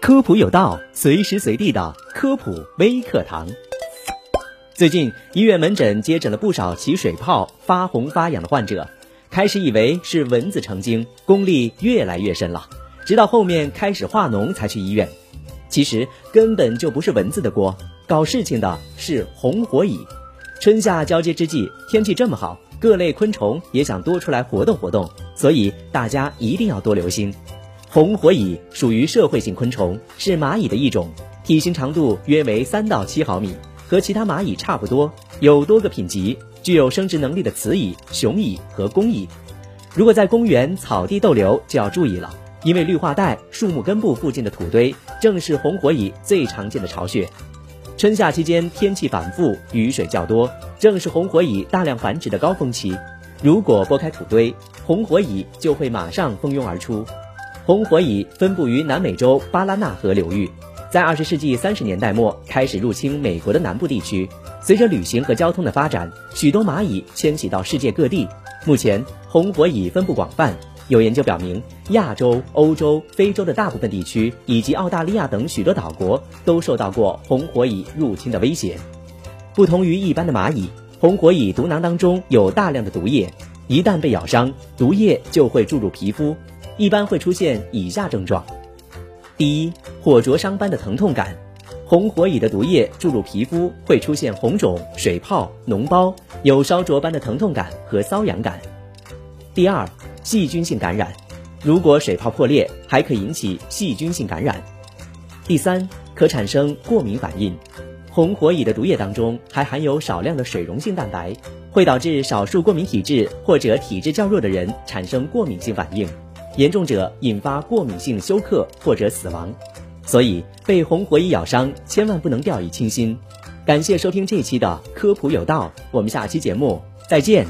科普有道，随时随地的科普微课堂。最近医院门诊接诊了不少起水泡、发红发痒的患者，开始以为是蚊子成精，功力越来越深了。直到后面开始化脓才去医院，其实根本就不是蚊子的锅，搞事情的是红火蚁。春夏交接之际，天气这么好，各类昆虫也想多出来活动活动，所以大家一定要多留心。红火蚁属于社会性昆虫，是蚂蚁的一种，体型长度约为三到七毫米，和其他蚂蚁差不多，有多个品级，具有生殖能力的雌蚁、雄蚁和公蚁。如果在公园草地逗留，就要注意了，因为绿化带、树木根部附近的土堆正是红火蚁最常见的巢穴。春夏期间天气反复，雨水较多，正是红火蚁大量繁殖的高峰期。如果拨开土堆，红火蚁就会马上蜂拥而出。红火蚁分布于南美洲巴拉纳河流域，在二十世纪三十年代末开始入侵美国的南部地区。随着旅行和交通的发展，许多蚂蚁迁徙到世界各地。目前，红火蚁分布广泛。有研究表明，亚洲、欧洲、非洲的大部分地区以及澳大利亚等许多岛国都受到过红火蚁入侵的威胁。不同于一般的蚂蚁，红火蚁毒囊当中有大量的毒液，一旦被咬伤，毒液就会注入皮肤。一般会出现以下症状：第一，火灼伤般的疼痛感。红火蚁的毒液注入皮肤会出现红肿、水泡、脓包，有烧灼般的疼痛感和瘙痒感。第二，细菌性感染。如果水泡破裂，还可引起细菌性感染。第三，可产生过敏反应。红火蚁的毒液当中还含有少量的水溶性蛋白，会导致少数过敏体质或者体质较弱的人产生过敏性反应。严重者引发过敏性休克或者死亡，所以被红火蚁咬伤千万不能掉以轻心。感谢收听这期的科普有道，我们下期节目再见。